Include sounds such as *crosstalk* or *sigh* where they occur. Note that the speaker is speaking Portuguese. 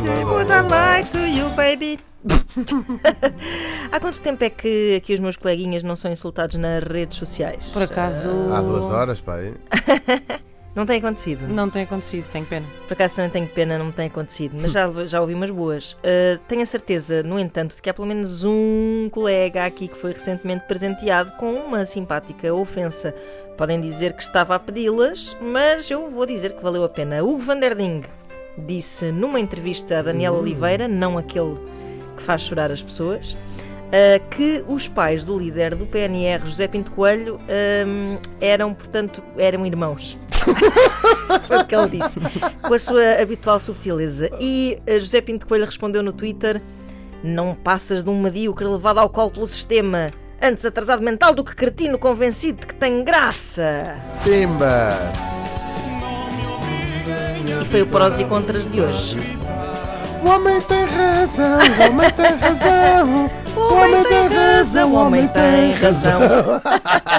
Would I like to you, baby? *laughs* Há quanto tempo é que aqui os meus coleguinhas não são insultados nas redes sociais? Por acaso. Há duas horas, pá. aí. *laughs* Não tem acontecido? Não tem acontecido, tenho pena. Por acaso também tenho pena, não me tem acontecido, mas já, *laughs* já ouvi umas boas. Uh, tenho a certeza, no entanto, de que há pelo menos um colega aqui que foi recentemente presenteado com uma simpática ofensa. Podem dizer que estava a pedi-las, mas eu vou dizer que valeu a pena. Hugo van der Ding disse numa entrevista a Daniel Oliveira, não aquele que faz chorar as pessoas, uh, que os pais do líder do PNR, José Pinto Coelho, um, eram, portanto, eram irmãos. *laughs* Foi o que ele disse, com a sua habitual subtileza. E uh, José Pinto Coelho respondeu no Twitter: Não passas de um medíocre levado ao colo pelo sistema. Antes atrasado mental do que cretino convencido de que tem graça. Pimba! Foi o prós e contras de hoje. O homem tem razão, o homem tem razão. *laughs* O homem tem razão, o homem tem razão. *laughs*